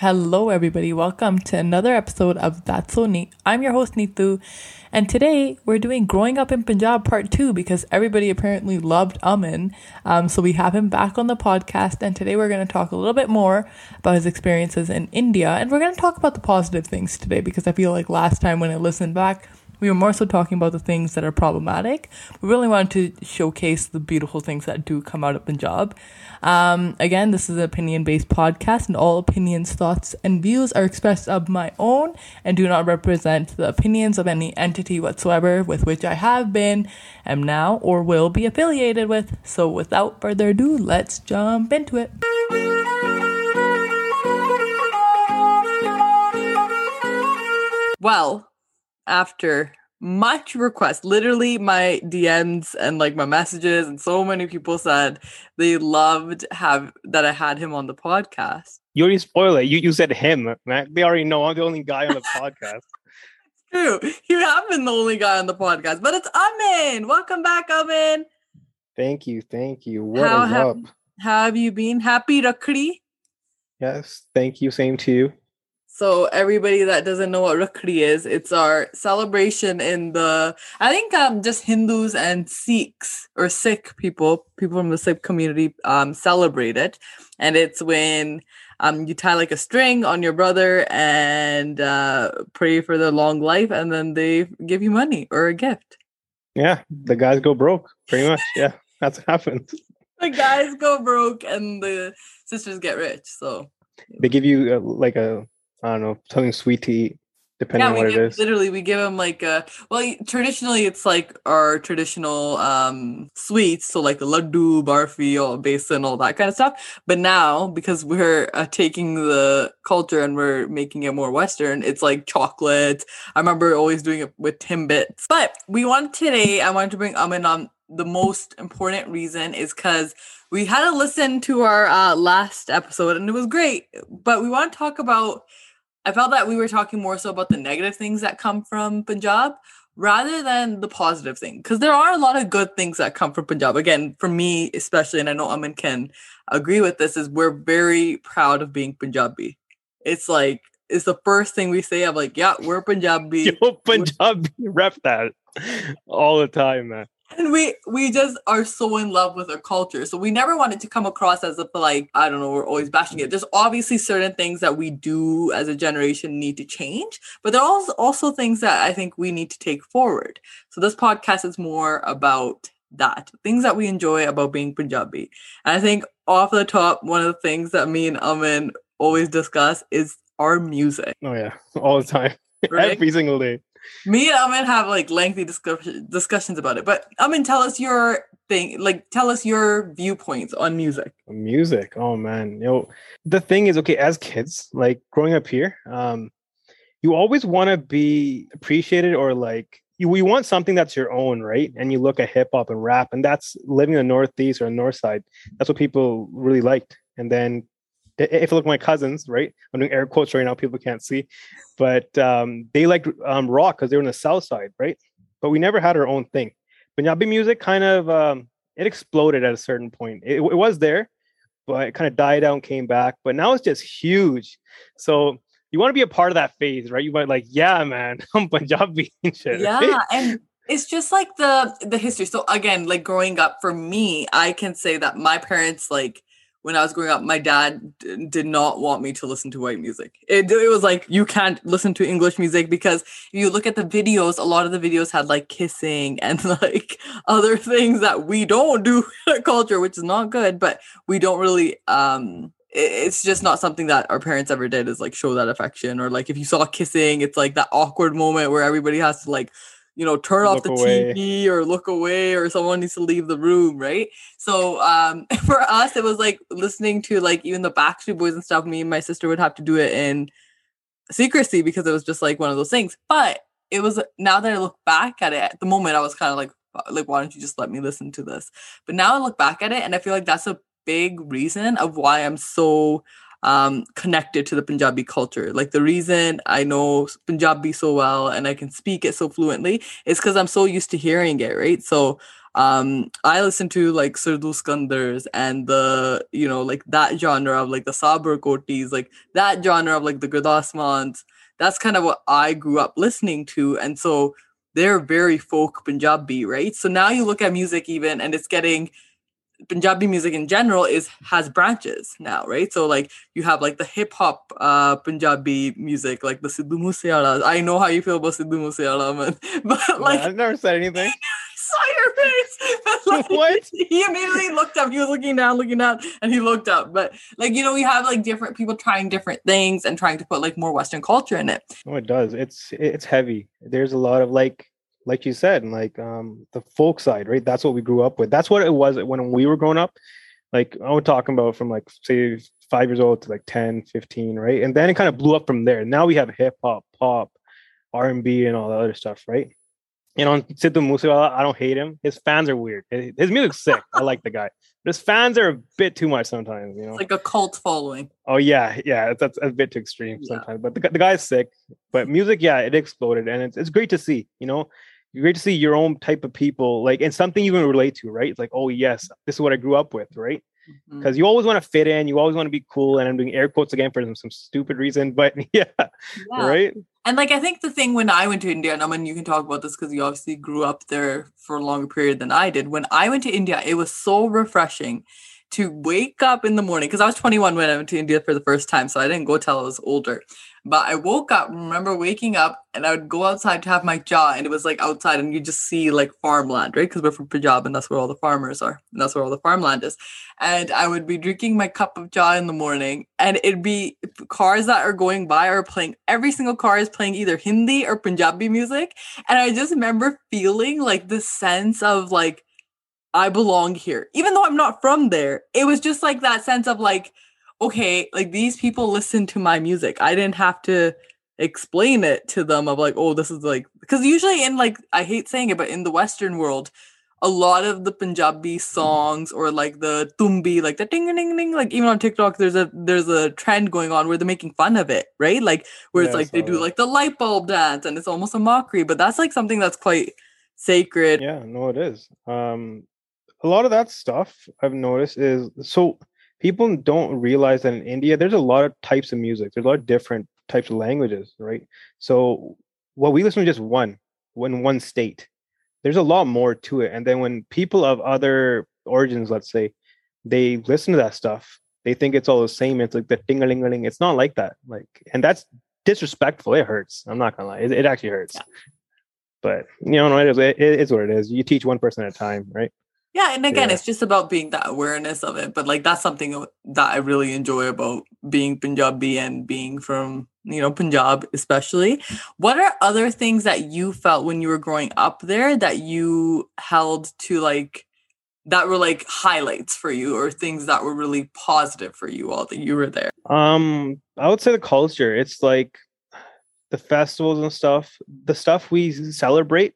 Hello, everybody. Welcome to another episode of That's So Neat. I'm your host, Neetu, and today we're doing Growing Up in Punjab Part 2 because everybody apparently loved Amin. Um, so we have him back on the podcast, and today we're going to talk a little bit more about his experiences in India, and we're going to talk about the positive things today because I feel like last time when I listened back, we were more so talking about the things that are problematic. We really wanted to showcase the beautiful things that do come out of Punjab. Um, again, this is an opinion based podcast, and all opinions, thoughts, and views are expressed of my own and do not represent the opinions of any entity whatsoever with which I have been, am now, or will be affiliated with. So, without further ado, let's jump into it. Well, after much request. Literally my dms and like my messages and so many people said they loved have that i had him on the podcast. You already spoiled it you, you said him man they already know i'm the only guy on the podcast. True. You have been the only guy on the podcast but it's amin. Welcome back amin. Thank you thank you. What how is have, up? how have you been? Happy rakri? Yes thank you. Same to you so everybody that doesn't know what Rakhi is, it's our celebration in the I think um just Hindus and Sikhs or Sikh people, people from the Sikh community um celebrate it. And it's when um you tie like a string on your brother and uh pray for their long life and then they give you money or a gift. Yeah, the guys go broke, pretty much. Yeah, that's what happens. the guys go broke and the sisters get rich. So they give you uh, like a I don't know, something sweet to eat, depending yeah, on what give, it is. Literally, we give them like a well, traditionally it's like our traditional um sweets, so like the laddu, barfi, or besan, all that kind of stuff. But now, because we're uh, taking the culture and we're making it more Western, it's like chocolate. I remember always doing it with Timbits. But we want today, I wanted to bring Amin on the most important reason is because we had to listen to our uh, last episode and it was great. But we want to talk about I felt that we were talking more so about the negative things that come from Punjab rather than the positive thing. Because there are a lot of good things that come from Punjab. Again, for me, especially, and I know Amin can agree with this, is we're very proud of being Punjabi. It's like, it's the first thing we say. I'm like, yeah, we're Punjabi. Yo, Punjabi, rep that all the time, man and we we just are so in love with our culture. So we never wanted to come across as if like i don't know we're always bashing it. There's obviously certain things that we do as a generation need to change but there are also, things that i think we need to take forward. So this podcast is more about that things that we enjoy about being punjabi. And i think off the top one of the things that me and amin always discuss is our music. Oh yeah. All the time. Right? every single day me and Amin have like lengthy discuss- discussions about it. But Amin, tell us your thing. Like, tell us your viewpoints on music. Music. Oh man, you know the thing is, okay, as kids, like growing up here, um, you always want to be appreciated or like you, we want something that's your own, right? And you look at hip hop and rap, and that's living in the Northeast or the North Side. That's what people really liked. And then if you look at my cousins, right? I'm doing air quotes right now, people can't see, but um, they liked um, rock because they were in the south side, right? But we never had our own thing. Punjabi music kind of um, it exploded at a certain point. It, it was there, but it kind of died out came back. But now it's just huge. So you want to be a part of that phase, right? You might like, yeah, man, I'm Punjabi and shit. Yeah, right? and it's just like the the history. So again, like growing up for me, I can say that my parents like when I was growing up, my dad d- did not want me to listen to white music. It, it was like, you can't listen to English music because if you look at the videos, a lot of the videos had like kissing and like other things that we don't do in culture, which is not good, but we don't really, um, it's just not something that our parents ever did is like show that affection or like if you saw kissing, it's like that awkward moment where everybody has to like you know turn look off the away. tv or look away or someone needs to leave the room right? So um for us it was like listening to like even the backstreet boys and stuff me and my sister would have to do it in secrecy because it was just like one of those things. But it was now that i look back at it at the moment i was kind of like like why don't you just let me listen to this? But now i look back at it and i feel like that's a big reason of why i'm so um, connected to the Punjabi culture. Like the reason I know Punjabi so well and I can speak it so fluently is because I'm so used to hearing it, right? So um I listen to like Sardool Sikanders and the you know like that genre of like the Sabar Kotis, like that genre of like the Gurdas Maans. That's kind of what I grew up listening to, and so they're very folk Punjabi, right? So now you look at music even, and it's getting Punjabi music in general is has branches now, right? So like you have like the hip hop uh Punjabi music, like the Sidhu Moosewala. I know how you feel about Sidhu Moosewala, man. But like I've never said anything. saw your face. But, like, What? He immediately looked up. He was looking down, looking down, and he looked up. But like you know, we have like different people trying different things and trying to put like more Western culture in it. No, it does. It's it's heavy. There's a lot of like like you said, and like um the folk side, right? That's what we grew up with. That's what it was when we were growing up. Like I was talking about from like say five years old to like 10, 15, right? And then it kind of blew up from there. Now we have hip hop, pop, R and B, and all that other stuff, right? And on Sidhu Moosewala, I don't hate him. His fans are weird. His music's sick. I like the guy. But his fans are a bit too much sometimes, you know. It's like a cult following. Oh yeah, yeah, that's, a bit too extreme Yeah. sometimes. But the, the guy's sick. But music, yeah, it exploded, and it's it's great to see. You know, great to see your own type of people, like, and something you can relate to, right? It's like, oh yes, this is what I grew up with, right? Mm-hmm. Because you always want to fit in, you always want to be cool, and I'm doing air quotes again for some, some stupid reason, but yeah, Yeah. right. And like I think the thing when I went to India, and I mean you can talk about this because you obviously grew up there for a longer period than I did. When I went to India, it was so refreshing to wake up in the morning because I was 21 when I went to India for the first time, so I didn't go till I was older. But I woke up, remember waking up, and I would go outside to have my jaw, and it was like outside, and you just see like farmland, right? Because we're from Punjab, and that's where all the farmers are, and that's where all the farmland is. And I would be drinking my cup of jaw in the morning, and it'd be cars that are going by are playing. Every single car is playing either Hindi or Punjabi music, and I just remember feeling like the sense of like I belong here, even though I'm not from there. It was just like that sense of like okay, like these people listen to my music. I didn't have to explain it to them of like, oh, this is like because usually in like I hate saying it, but in the Western world, a lot of the Punjabi songs or like the tumbi, like the ding ding ding, like even on TikTok, there's a there's a trend going on where they're making fun of it, right? Like where it's Yeah, like they do that. like the light bulb dance and it's almost a mockery, but that's like something that's quite sacred. Yeah, no, it is. Um, a lot of that stuff I've noticed is so people don't realize that in India there's a lot of types of music. There's a lot of different types of languages, right? So what we listen to just one, when one state. There's a lot more to it. And then when people of other origins, let's say, they listen to that stuff, they think it's all the same. It's like the ding a ling a ling. It's not like that. Like, and that's disrespectful. It hurts. I'm not gonna lie. It, it actually hurts. Yeah. But you know, no, it is. It, it is what it is. You teach one person at a time, right? Yeah, and again, Yeah. it's just about being that awareness of it. But like that's something that I really enjoy about being Punjabi and being from you know Punjab, especially. What are other things that you felt when you were growing up there that you held to like that were like highlights for you, or things that were really positive for you while that you were there? Um, I would say the culture. It's like the festivals and stuff. The stuff we celebrate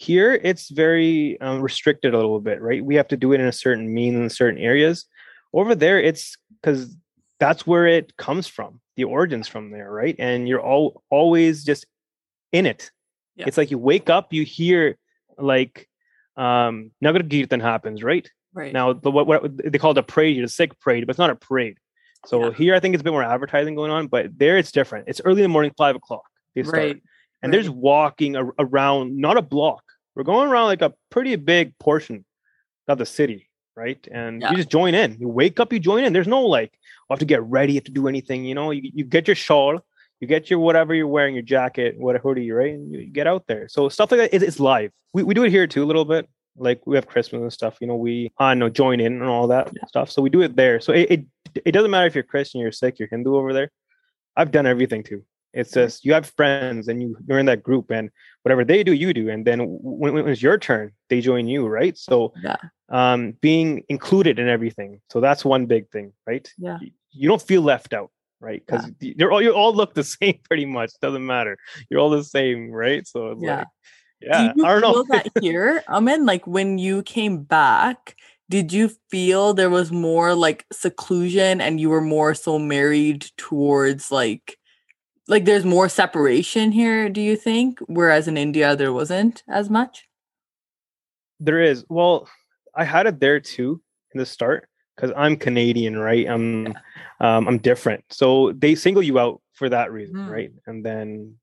here, it's very um, restricted a little bit, right? We have to do it in a certain mean in certain areas. Over there, it's because that's where it comes from. The origins from there, right? And you're all always just in it. Yeah. It's like you wake up, you hear like um Nagar Kirtan happens, right? Right. Now, the what, what they call it a parade, a Sikh parade, but it's not a parade. So Yeah. here, I think it's a bit more advertising going on, but there it's different. It's early in the morning, five o'clock. They start. right. and there's walking ar- around, not a block. We're going around like a pretty big portion of the city, right? And Yeah. you just join in. You wake up, you join in. There's no like, I have to get ready, have to do anything. You know, you, you get your shawl, you get your whatever you're wearing, your jacket, what a hoodie, right? And you get out there. So stuff like that is it, it's live. We, we do it here too a little bit. Like we have Christmas and stuff, you know, we I know join in and all that Yeah. stuff. So we do it there. So it, it it doesn't matter if you're Christian, you're Sikh, you're Hindu over there. I've done everything too. It's just you have friends and you you're in that group and whatever they do, you do. And then when, when it's your turn, they join you, right? So Yeah. um being included in everything. So that's one big thing, right? Yeah. You- don't feel left out, right? Because you're all you all look the same pretty much. Doesn't matter. You're all the same, right? So it's Yeah. like yeah, I don't know. that here, Amin? Like when you came back, did you feel there was more like seclusion and you were more so married towards like like there's more separation here, do you think? Whereas in India there wasn't as much? There is. Well, I had it there too in the start because I'm Canadian, right? I'm yeah. um, I'm different, so they single you out for that reason, mm. right? And then,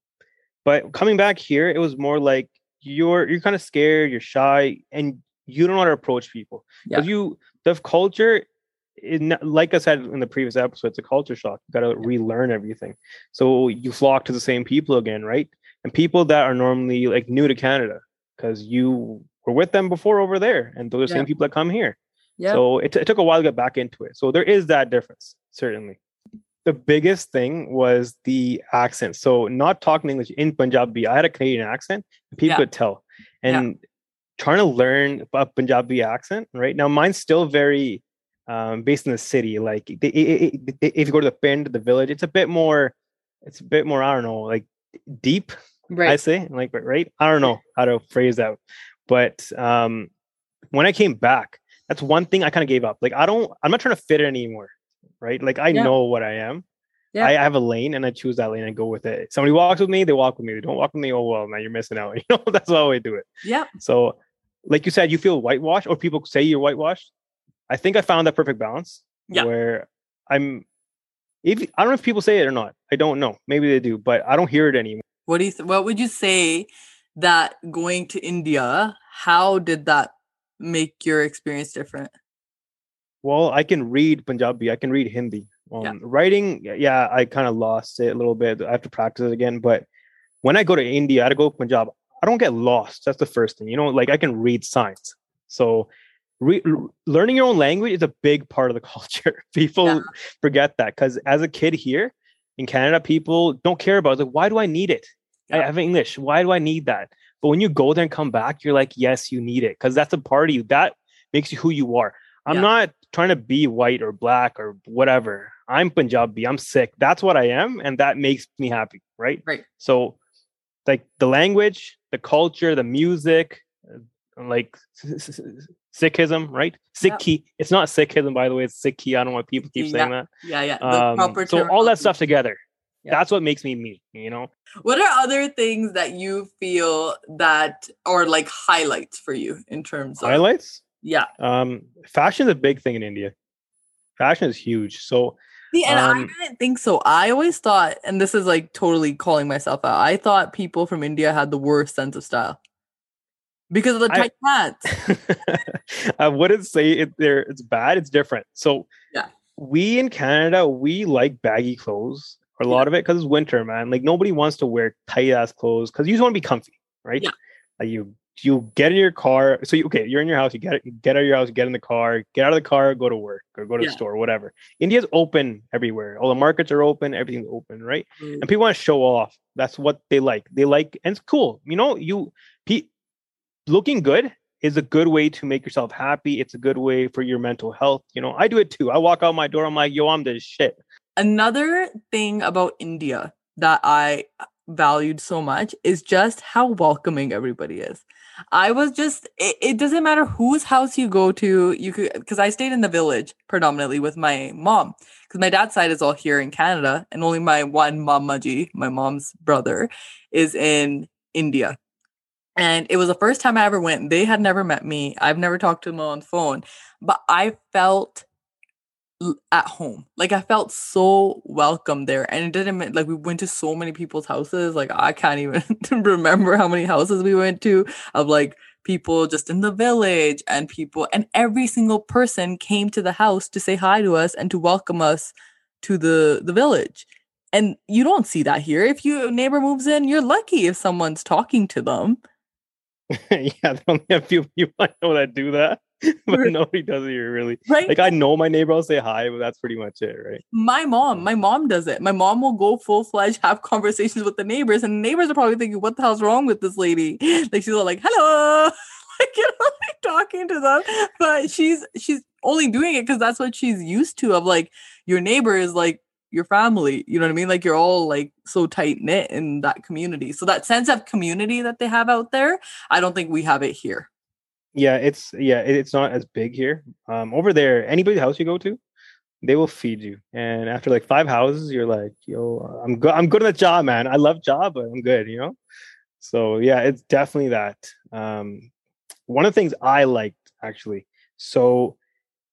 but coming back here, it was more like you're you're kind of scared, you're shy, and you don't know how to approach people because yeah. you the culture. In, like I said in the previous episode, it's a culture shock. You got to relearn everything. So you flock to the same people again, right? And people that are normally like new to Canada because you were with them before over there, and those are the yeah. same people that come here. Yeah. So it, t- it took a while to get back into it. So there is that difference, certainly. The biggest thing was the accent. So not talking English in Punjabi, I had a Canadian accent. People yeah. could tell, and yeah. trying to learn a Punjabi accent. Right now, mine's still very um, based in the city. Like it, it, it, if you go to the pind, the village, it's a bit more. It's a bit more. I don't know, like deep. Right. I say like right. I don't know how to phrase that, but um, when I came back, that's one thing I kind of gave up. Like I don't, I'm not trying to fit it anymore, right? Like I yeah. know what I am. Yeah. I have a lane and I choose that lane and go with it. Somebody walks with me, they walk with me. They don't walk with me, oh well, man, you're missing out. You know, that's how I do it. Yeah. So, like you said, you feel whitewashed, or people say you're whitewashed. I think I found that perfect balance. Yeah. Where I'm, if I don't know if people say it or not. I don't know. Maybe they do, but I don't hear it anymore. What do you? Th- what would you say that going to India? How did that make your experience different? Well, I can read Punjabi. I can read Hindi. Um, yeah. Writing, yeah, I kind of lost it a little bit. I have to practice it again. But when I go to India, I go to Punjab. I don't get lost. That's the first thing. You know, like I can read signs. So re- learning your own language is a big part of the culture. People yeah. forget that because as a kid here in Canada, people don't care about it. Like, why do I need it? Yeah. I have English. Why do I need that? But when you go there and come back, you're like, yes, you need it because that's a part of you that makes you who you are. I'm yeah. not trying to be white or black or whatever. I'm Punjabi. I'm Sikh. That's what I am, and that makes me happy. Right. Right. So, like the language, the culture, the music, uh, like Sikhism, right? Sikhi. Yep. It's not Sikhism, by the way. It's Sikhi. I don't know why people keep saying yeah. that. Yeah, yeah. Um, so all that stuff together yeah. that's what makes me me you know what are other things that you feel that are like highlights for you in terms of highlights yeah um fashion is a big thing in india fashion is huge so See, and um, I didn't think so. I always thought, and this is like totally calling myself out. I thought people from India had the worst sense of style because of the tight pants. I wouldn't say it there. It's bad. It's different. So yeah, we in Canada we like baggy clothes a yeah. lot of it because it's winter, man. Like nobody wants to wear tight ass clothes because you just want to be comfy, right? Yeah. Like you you get in your car. So you, okay, you're in your house. You get you get out of your house. Get in the car. Get out of the car. Go to work or go to yeah. the store, whatever. India's open everywhere. All the markets are open. Everything's open, right? Mm. And people want to show off. That's what they like. They like, and it's cool. You know, you looking good is a good way to make yourself happy. It's a good way for your mental health. You know, I do it too. I walk out my door. I'm like, yo, I'm the shit. Another thing about India that I valued so much is just how welcoming everybody is. I was just it, it, doesn't matter whose house you go to, you could because I stayed in the village predominantly with my mom. Because my dad's side is all here in Canada, and only my one mamaji, my mom's brother, is in India. And it was the first time I ever went. They had never met me. I've never talked to them on the phone, but I felt at home. Like I felt so welcome there. And it didn't mean like we went to so many people's houses. Like I can't even remember how many houses we went to of like people just in the village and people and every single person came to the house to say hi to us and to welcome us to the the village. And you don't see that here. If your neighbor moves in, you're lucky if someone's talking to them. yeah, there only a few people I know that do that. but nobody does it here really. Right. Like I know my neighbor, I'll say hi, but that's pretty much it, right? My mom, my mom does it. My mom will go full fledged, have conversations with the neighbors, and the neighbors are probably thinking, "What the hell's wrong with this lady?" Like she's like, "Hello." like you know, like talking to them, but she's she's only doing it because that's what she's used to. Of like your neighbor is like your family. You know what I mean? Like you're all like so tight knit in that community. So that sense of community that they have out there, I don't think we have it here yeah it's yeah it's not as big here um over there anybody's house you go to they will feed you and after like five houses you're like yo i'm good i'm good at the job man i love job but i'm good you know so yeah it's definitely that um one of the things I liked actually. So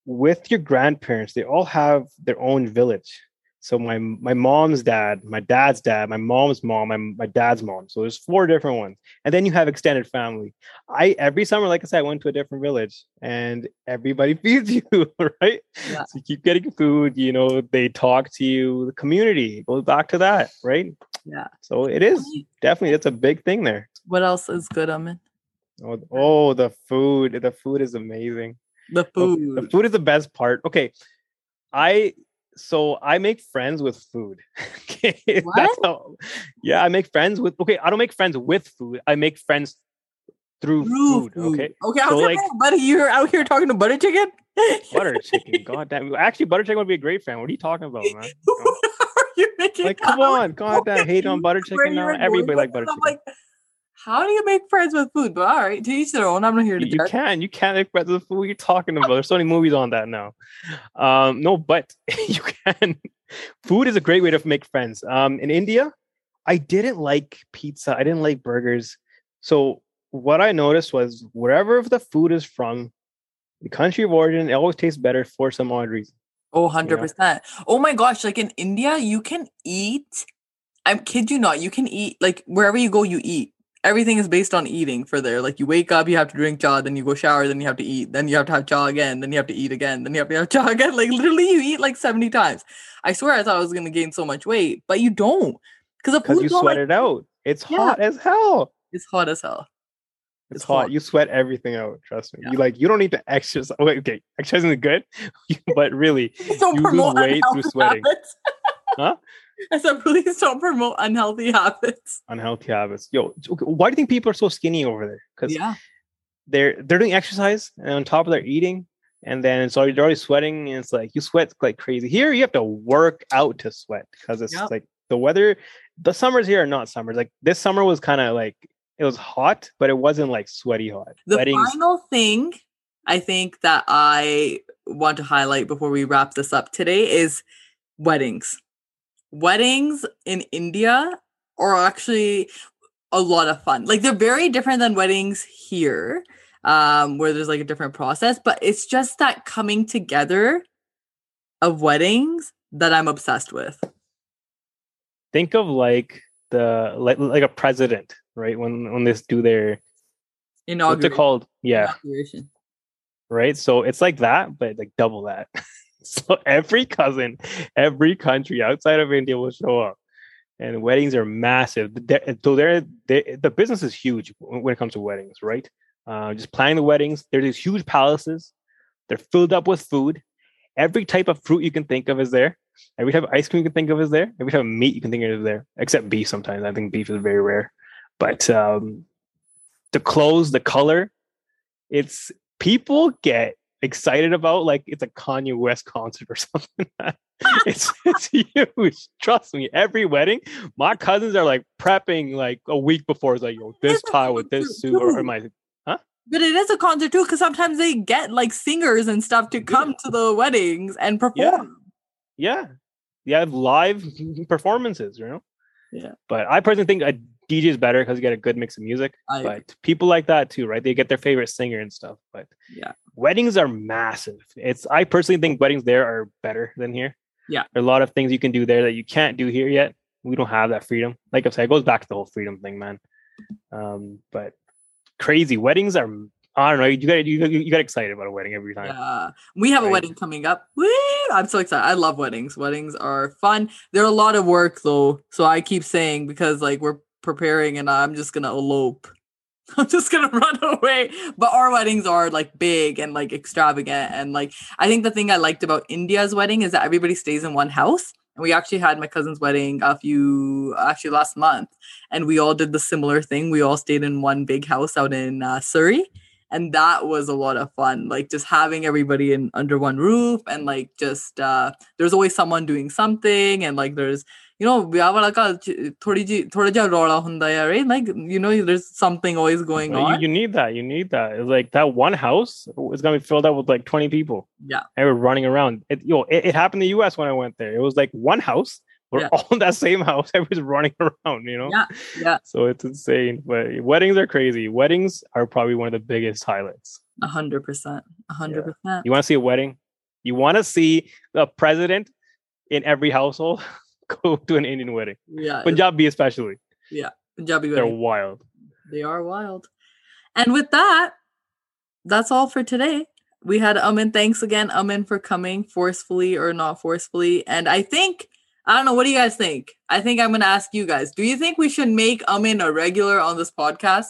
with your grandparents, they all have their own village. So my my mom's dad, my dad's dad, my mom's mom, my, my dad's mom. So there's four different ones. And then you have extended family. I every summer, like I said, I went to a different village and everybody feeds you, right? Yeah. So you keep getting food, you know, they talk to you, the community goes back to that, right? Yeah. So it is definitely that's a big thing there. What else is good, Amin? Oh, oh, the food. The food is amazing. The food. the food is the best part. Okay. I so I make friends with food. okay. What? how, yeah, I make friends with okay, I don't make friends with food. I make friends through, Through food. Okay. Okay, I So, was like- buddy, you're out here talking to butter chicken? Butter chicken. God damn. Actually, butter chicken would be a great fan. What are you talking about, man? Are you making Like, come out? on, god damn, hate on butter chicken now. Everybody like butter chicken. like, how do you make friends with food? But all right, to each their own. I'm not here to You, you judge. can, you can make friends with food. What are you talking about? There's so many movies on that now. Um, no, but you can. Food is a great way to make friends. Um, in India, I didn't like pizza. I didn't like burgers. So what I noticed was wherever the food is from, the country of origin, it always tastes better for some odd reason. Oh, 100%. Oh my gosh, like in India, you can eat. I kid you not, you can eat like wherever you go, you eat. Everything is based on eating for there. Like you wake up, you have to drink cha, then you go shower, then you have to eat, then you have to have cha again, then you have to eat again, then you have to have cha again. Like literally, you eat like 70 times. I swear I thought I was gonna gain so much weight, but you don't. Because Because you sweat like it out. It's Yeah. hot as hell. it's hot as hell. It's, It's hot. hot. You sweat everything out. Trust me. Yeah. You like you don't need to exercise. Okay, okay. exercising is good, but really, You lose weight through sweating. Huh? I said, please don't promote unhealthy habits. unhealthy habits. Yo, why do you think people are so skinny over there? Because Yeah. they're they're doing exercise and on top of their eating, and then it's already they're already sweating, and it's like you sweat like crazy. Here you have to work out to sweat because it's Yep. like the weather. The summers here are not summers. Like this summer was kind of like it was hot, but it wasn't like sweaty hot. The final thing I think that I want to highlight before we wrap this up today is weddings. Weddings in India are actually a lot of fun. Like they're very different than weddings here, um, where there's like a different process, but it's just that coming together of weddings that I'm obsessed with. think of like the like like a president, right? When when they do their what's it Inauguration. called? Yeah, Inauguration. right? So it's like that, but like double that. so every cousin, every country outside of India will show up, and weddings are massive. So they're, they the business is huge when it comes to weddings, right? Uh, just planning the weddings. There's these huge palaces. They're filled up with food. Every type of fruit you can think of is there. Every type of ice cream you can think of is there. Every type of meat you can think of is there, except beef. Sometimes I think beef is very rare. But um, the clothes, the color, it's people get excited about like it's a Kanye West concert or something. it's it's huge. Trust me. Every wedding, my cousins are like prepping like a week before. It's like, yo, this tie with this suit or, or my But it is a concert too, because sometimes they get like singers and stuff to come to the weddings and perform. yeah. You have live performances, you know? Yeah. But I personally think a DJ is better because you get a good mix of music. I but people like that too, right? They get their favorite singer and stuff. But Yeah. weddings are massive. It's I personally think weddings there are better than here. Yeah. There are a lot of things you can do there that you can't do here yet. We don't have that freedom. Like I said, it goes back to the whole freedom thing, man. Um, but crazy weddings are I don't know. You got you, you got excited about a wedding every time. Yeah. We have a wedding coming up. Woo! I'm so excited. I love weddings. Weddings are fun. They're a lot of work though. So I keep saying because like we're preparing and I'm just gonna elope. I'm just gonna run away. But our weddings are like big and like extravagant. And like I think the thing I liked about India's wedding is that everybody stays in one house. And we actually had my cousin's wedding a few actually last month. And we all did the similar thing. We all stayed in one big house out in uh, Surrey and that was a lot of fun like just having everybody in under one roof and like just uh there's always someone doing something and like there's you know ਵਿਆਹ ਵਾਲਾ ਘਰ ਚ ਥੋੜੀ ਜੀ ਥੋੜਾ ਜਿਹਾ ਰੌਲਾ ਹੁੰਦਾ ਹੈ right like you know there's something always going Well, on you, you need that. You need that. It's like that one house is gonna be filled up with like 20 people. Yeah. They were running around. It yo, it, it happened in the US when I went there. It was like one house We're Yeah. all in that same house. Everybody's running around, you know? Yeah, yeah. So it's insane. But weddings are crazy. Weddings are probably one of the biggest highlights. A hundred percent. A hundred percent. You want to see a wedding? You want to see the president in every household go to an Indian wedding. Yeah. Punjabi especially. Yeah. Punjabi They're wild. They are wild. And with that, that's all for today. We had Amin. Thanks again, Amin, for coming forcefully or not forcefully. And I think, I don't know, what do you guys think? I think I'm going to ask you guys do you think we should make Amin a regular on this podcast?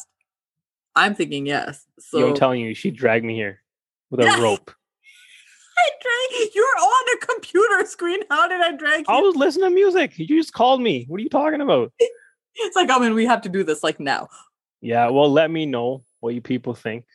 I'm thinking yes. So Yo, I'm telling you, she dragged me here with a Yes. rope. I drag you're on a computer screen. How did I drag you? I was listening to music. You just called me. What are you talking about? It's like, Amin, we have to do this like now. Yeah, well, let me know what you people think.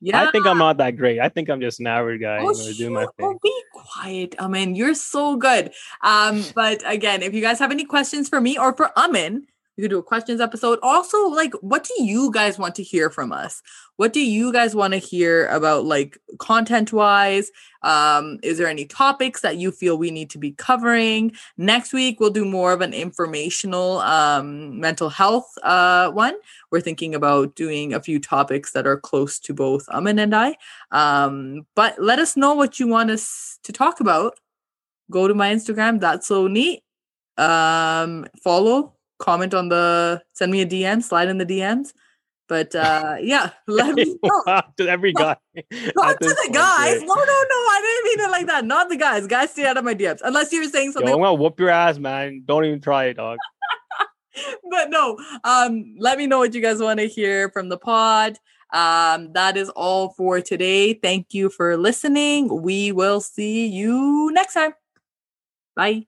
Yeah. I think I'm not that great. I think I'm just an average guy. Oh, you know, doing my thing. oh, be quiet, Amin. You're so good. Um, but again, if you guys have any questions for me or for Amin, you could do a questions episode. Also, like, what do you guys want to hear from us? What do you guys want to hear about, like, content wise? Um, is there any topics that you feel we need to be covering? Next week, we'll do more of an informational um, mental health uh, one. We're thinking about doing a few topics that are close to both Amin and I. Um, but let us know what you want us to talk about. Go to my Instagram, that's so neat. Um, follow, comment on the send me a DM, slide in the DMs. But uh yeah, let me know. to every guy. Not to the guys. No, no, no. I didn't mean it like that. Not the guys. Guys, stay out of my DMs. Unless you're saying Yo, something I'm gonna whoop your ass, man. Don't even try it, dog. but no um let me know what you guys want to hear from the pod um that is all for today thank you for listening we will see you next time bye